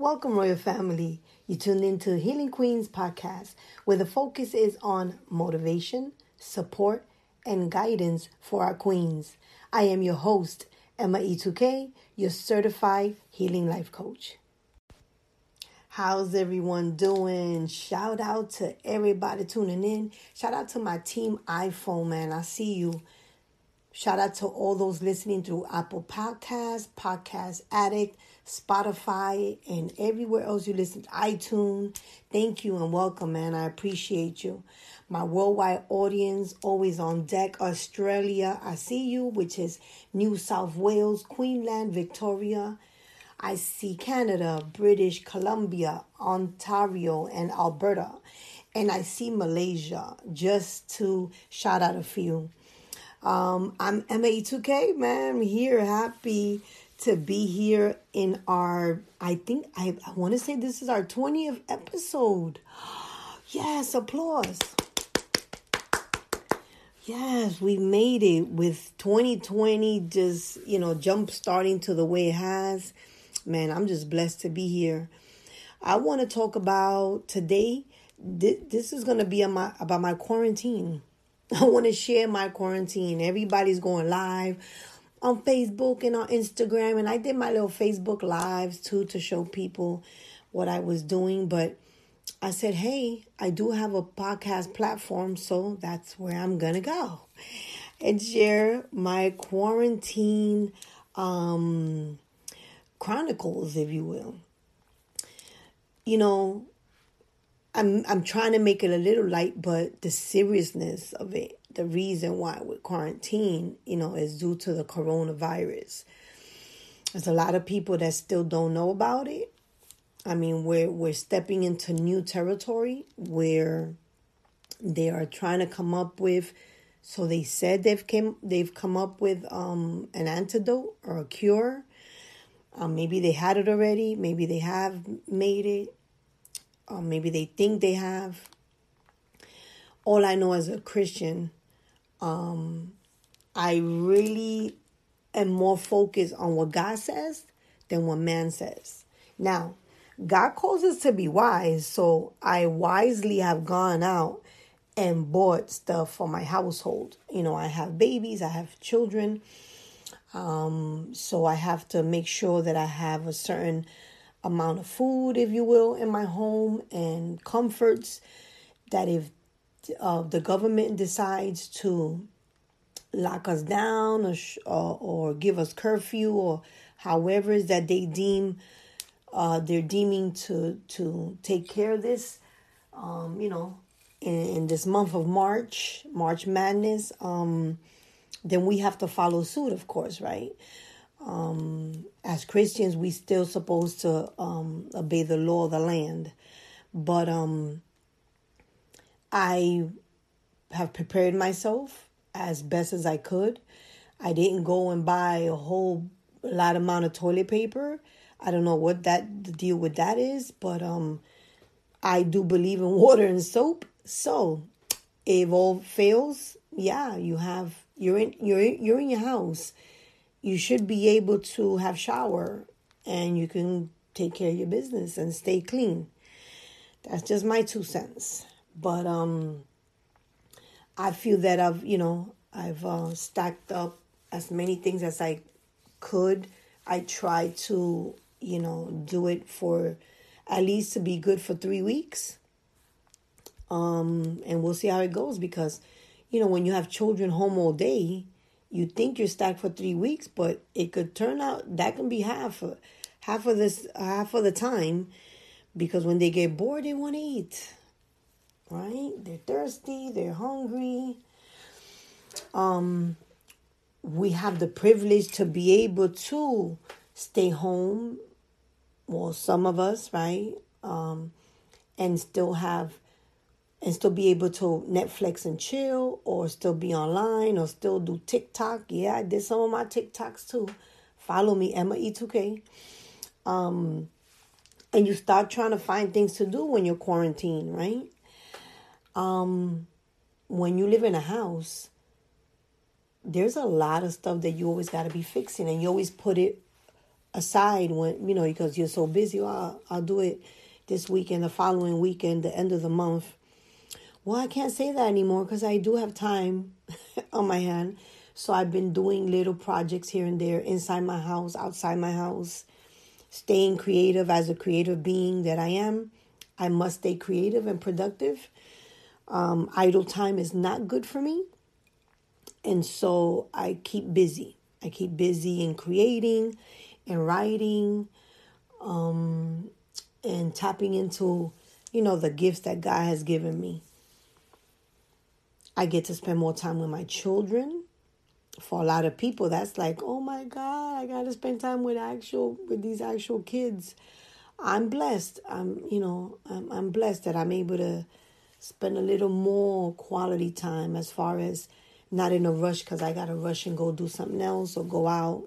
Welcome, Royal Family. You tuned into Healing Queens podcast, where the focus is on motivation, support, and guidance for our queens. I am your host, Emma E2K, your certified healing life coach. How's everyone doing? Shout out to everybody tuning in. Shout out to my team iPhone, man. I see you. Shout out to all those listening through Apple Podcasts, Podcast Addict, Spotify, and everywhere else you listen to iTunes. Thank you and welcome, man. I appreciate you. My worldwide audience, always on deck, Australia, I see you, which is New South Wales, Queensland, Victoria. I see Canada, British Columbia, Ontario, and Alberta. And I see Malaysia, just to shout out a few. Um, I'm MA2K, man. I'm here, happy to be here in our, I think, I, I want to say this is our 20th episode. Yes, applause. Yes, we made it with 2020 just, you know, jump starting to the way it has. Man, I'm just blessed to be here. I want to talk about today. This is going to be about my quarantine. I want to share my quarantine. Everybody's going live on Facebook and on Instagram. And I did my little Facebook lives too to show people what I was doing. But I said, hey, I do have a podcast platform. So that's where I'm going to go and share my quarantine um, chronicles, if you will. You know, I'm I'm trying to make it a little light, but the seriousness of it, the reason why we're quarantined, you know, is due to the coronavirus. There's a lot of people that still don't know about it. I mean, we're we're stepping into new territory where they are trying to come up with so they said they've came they've come up with um an antidote or a cure. Um, maybe they had it already, maybe they have made it or maybe they think they have. All I know as a Christian, um, I really am more focused on what God says than what man says. Now, God calls us to be wise, so I wisely have gone out and bought stuff for my household. You know, I have babies, I have children. Um, so I have to make sure that I have a certain amount of food, if you will, in my home and comforts that if uh, the government decides to lock us down or, or, or give us curfew or however is that they deem uh, they're deeming to to take care of this um, you know in, in, this month of march march madness um, then we have to follow suit of course right um, as Christians, we still supposed to um, obey the law of the land, but um, I have prepared myself as best as I could. I didn't go and buy a whole lot amount of toilet paper. I don't know what that the deal with that is, but um, I do believe in water and soap. So, if all fails, yeah, you have you're in you're in, you're in your house you should be able to have shower and you can take care of your business and stay clean. That's just my two cents. But um I feel that I've, you know, I've uh, stacked up as many things as I could. I try to, you know, do it for at least to be good for 3 weeks. Um and we'll see how it goes because you know, when you have children home all day, you think you're stacked for three weeks, but it could turn out that can be half half of this half of the time because when they get bored they want to eat. Right? They're thirsty, they're hungry. Um we have the privilege to be able to stay home well some of us right um and still have and still be able to Netflix and chill or still be online or still do TikTok. Yeah, I did some of my TikToks too. Follow me, Emma E2K. Um, and you start trying to find things to do when you're quarantined, right? Um, when you live in a house, there's a lot of stuff that you always got to be fixing, and you always put it aside when you know because you're so busy. Well, I'll, I'll do it this weekend, the following weekend, the end of the month. Well, I can't say that anymore because I do have time on my hand. So I've been doing little projects here and there inside my house, outside my house, staying creative as a creative being that I am. I must stay creative and productive. Um, idle time is not good for me. And so I keep busy. I keep busy in creating and writing um, and tapping into, you know, the gifts that God has given me. I get to spend more time with my children. For a lot of people, that's like, oh my God, I got to spend time with actual with these actual kids. I'm blessed. I'm, you know, I'm, I'm blessed that I'm able to spend a little more quality time as far as not in a rush because I got to rush and go do something else or go out.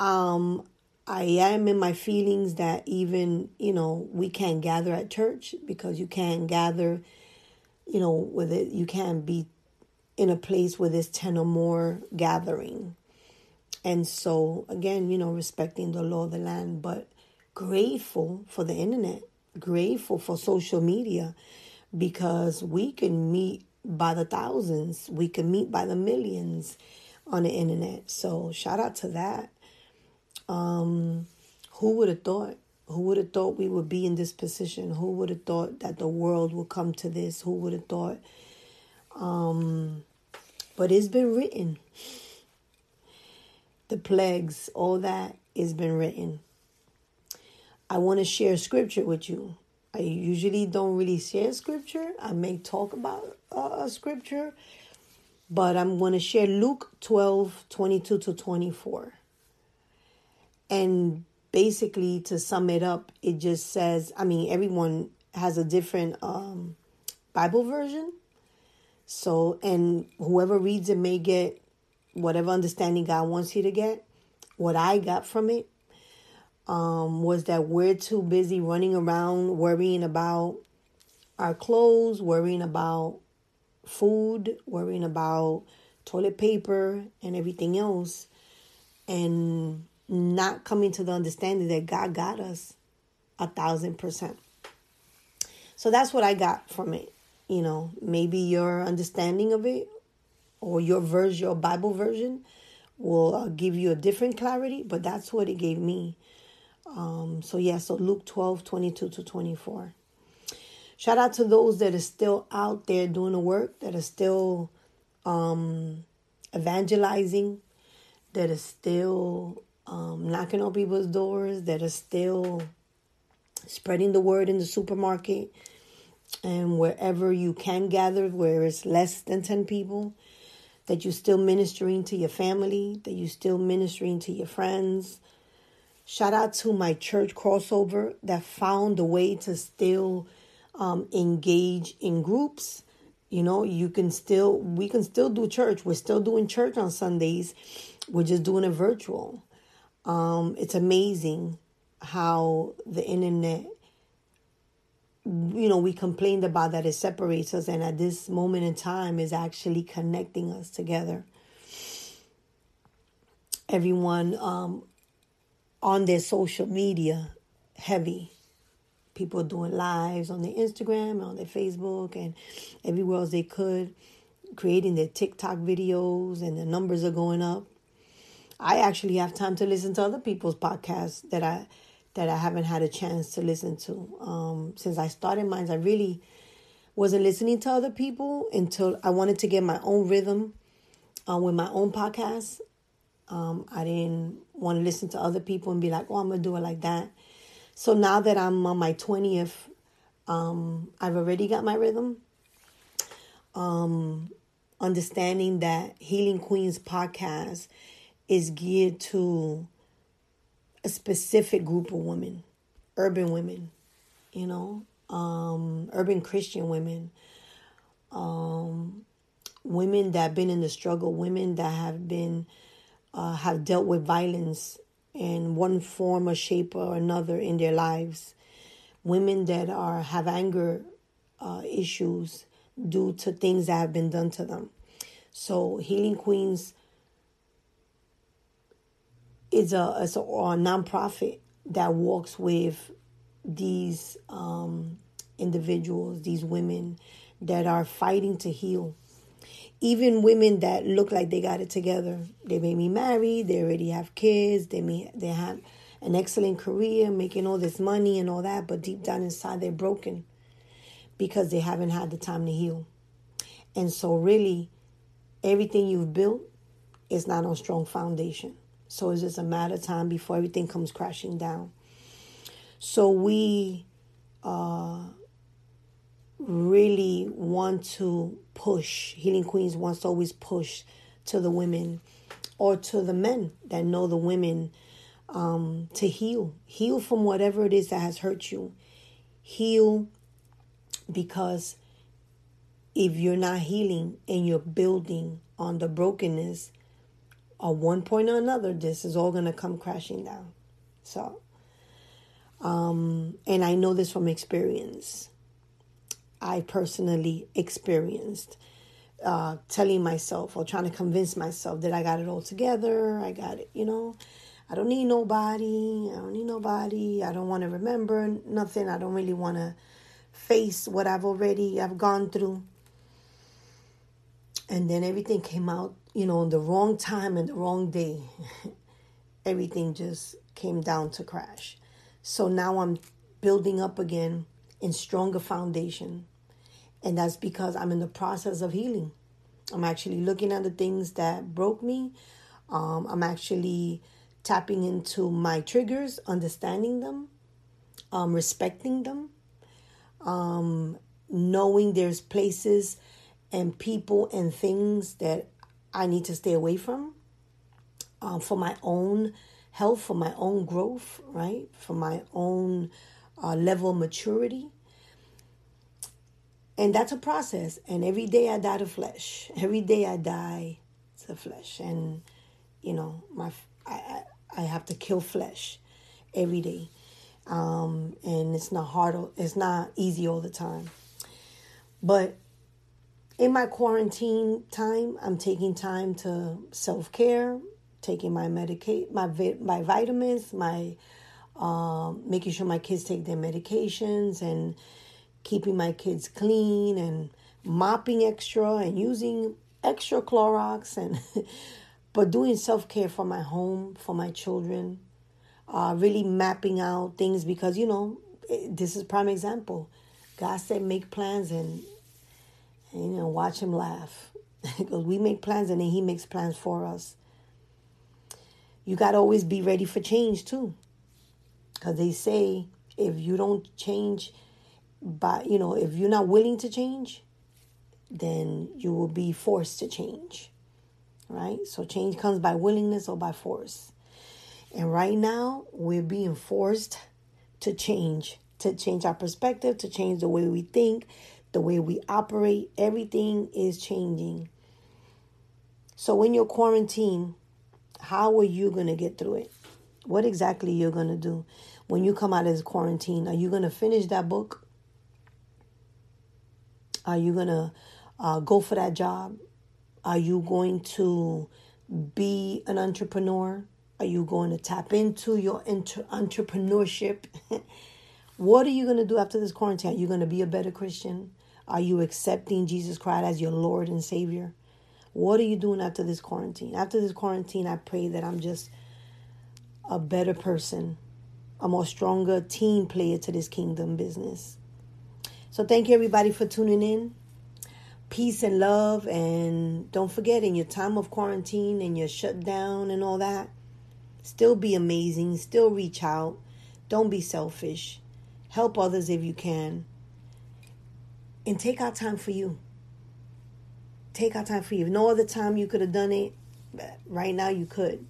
Um, I am in my feelings that even, you know, we can't gather at church because you can't gather, you know, with it, you can't be in a place where there's 10 or more gathering. And so, again, you know, respecting the law of the land, but grateful for the internet, grateful for social media because we can meet by the thousands, we can meet by the millions on the internet. So, shout out to that. Um, who would have thought? Who would have thought we would be in this position? Who would have thought that the world would come to this? Who would have thought? Um, but it's been written. The plagues, all that has been written. I want to share scripture with you. I usually don't really share scripture. I may talk about a scripture, but I'm going to share Luke 12 22 to 24. And basically, to sum it up, it just says I mean, everyone has a different um, Bible version. So, and whoever reads it may get whatever understanding God wants you to get. What I got from it um, was that we're too busy running around worrying about our clothes, worrying about food, worrying about toilet paper and everything else, and not coming to the understanding that God got us a thousand percent. So that's what I got from it. You know, maybe your understanding of it or your version, your Bible version, will uh, give you a different clarity, but that's what it gave me. Um, so, yeah, so Luke 12 22 to 24. Shout out to those that are still out there doing the work, that are still um, evangelizing, that are still um, knocking on people's doors, that are still spreading the word in the supermarket and wherever you can gather, where it's less than 10 people, that you're still ministering to your family, that you're still ministering to your friends. Shout out to my church crossover that found a way to still um, engage in groups. You know, you can still, we can still do church. We're still doing church on Sundays. We're just doing it virtual. Um, it's amazing how the internet, you know, we complained about that it separates us, and at this moment in time is actually connecting us together. Everyone um, on their social media heavy people doing lives on their Instagram, and on their Facebook, and everywhere else they could, creating their TikTok videos, and the numbers are going up. I actually have time to listen to other people's podcasts that I that I haven't had a chance to listen to. Um, since I started mine, I really wasn't listening to other people until I wanted to get my own rhythm uh, with my own podcast. Um, I didn't want to listen to other people and be like, oh, I'm going to do it like that. So now that I'm on my 20th, um, I've already got my rhythm. Um, understanding that Healing Queens podcast is geared to a specific group of women, urban women, you know, um, urban Christian women, um, women that have been in the struggle, women that have been uh, have dealt with violence in one form or shape or another in their lives. Women that are have anger uh, issues due to things that have been done to them. So Healing Queens is a, a, a nonprofit that works with these um, individuals, these women that are fighting to heal. Even women that look like they got it together. They may be married, they already have kids, they may they have an excellent career, making all this money and all that, but deep down inside they're broken because they haven't had the time to heal. And so really everything you've built is not on strong foundation. So it's just a matter of time before everything comes crashing down. So we uh, really want to push, Healing Queens wants to always push to the women or to the men that know the women um, to heal. Heal from whatever it is that has hurt you. Heal because if you're not healing and you're building on the brokenness, at one point or another, this is all going to come crashing down. So, um, and I know this from experience. I personally experienced uh, telling myself or trying to convince myself that I got it all together. I got it, you know. I don't need nobody. I don't need nobody. I don't want to remember nothing. I don't really want to face what I've already I've gone through. And then everything came out, you know, in the wrong time and the wrong day. everything just came down to crash. So now I'm building up again in stronger foundation. And that's because I'm in the process of healing. I'm actually looking at the things that broke me. Um, I'm actually tapping into my triggers, understanding them, um, respecting them, um, knowing there's places and people and things that I need to stay away from um, for my own health, for my own growth, right? For my own uh, level of maturity. And that's a process. And every day I die to flesh. Every day I die to flesh. And, you know, my I, I have to kill flesh every day. Um, and it's not hard, it's not easy all the time. But in my quarantine time, I'm taking time to self care, taking my medicate, my my vitamins, my um, making sure my kids take their medications and keeping my kids clean and mopping extra and using extra Clorox and but doing self care for my home, for my children, uh, really mapping out things because you know this is prime example. God said make plans and you know watch him laugh because we make plans and then he makes plans for us. You got to always be ready for change too. Because they say if you don't change but you know, if you're not willing to change, then you will be forced to change. Right? So change comes by willingness or by force. And right now, we're being forced to change, to change our perspective, to change the way we think, the way we operate. Everything is changing. So when you're quarantined, how are you going to get through it? What exactly you're going to do when you come out of this quarantine? Are you going to finish that book? Are you going to uh, go for that job? Are you going to be an entrepreneur? Are you going to tap into your inter- entrepreneurship? what are you going to do after this quarantine? Are you going to be a better Christian? Are you accepting Jesus Christ as your Lord and Savior? What are you doing after this quarantine? After this quarantine, I pray that I'm just a better person, a more stronger team player to this kingdom business. So thank you everybody for tuning in. Peace and love and don't forget in your time of quarantine and your shutdown and all that, still be amazing, still reach out. Don't be selfish. Help others if you can. And take out time for you. Take out time for you. no other time you could have done it, right now you could.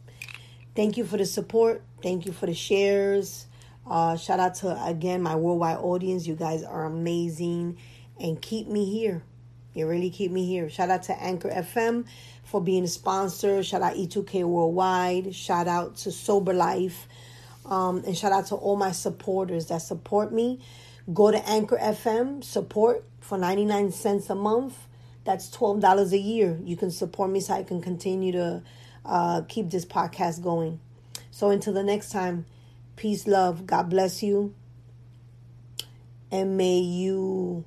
Thank you for the support. Thank you for the shares. Uh, shout out to again my worldwide audience. You guys are amazing and keep me here. You really keep me here. Shout out to Anchor FM for being a sponsor. Shout out E2K Worldwide. Shout out to Sober Life. Um, and shout out to all my supporters that support me. Go to Anchor FM, support for 99 cents a month. That's $12 a year. You can support me so I can continue to uh, keep this podcast going. So until the next time, peace, love, God bless you. And may you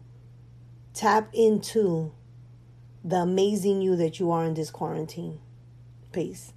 tap into the amazing you that you are in this quarantine. Peace.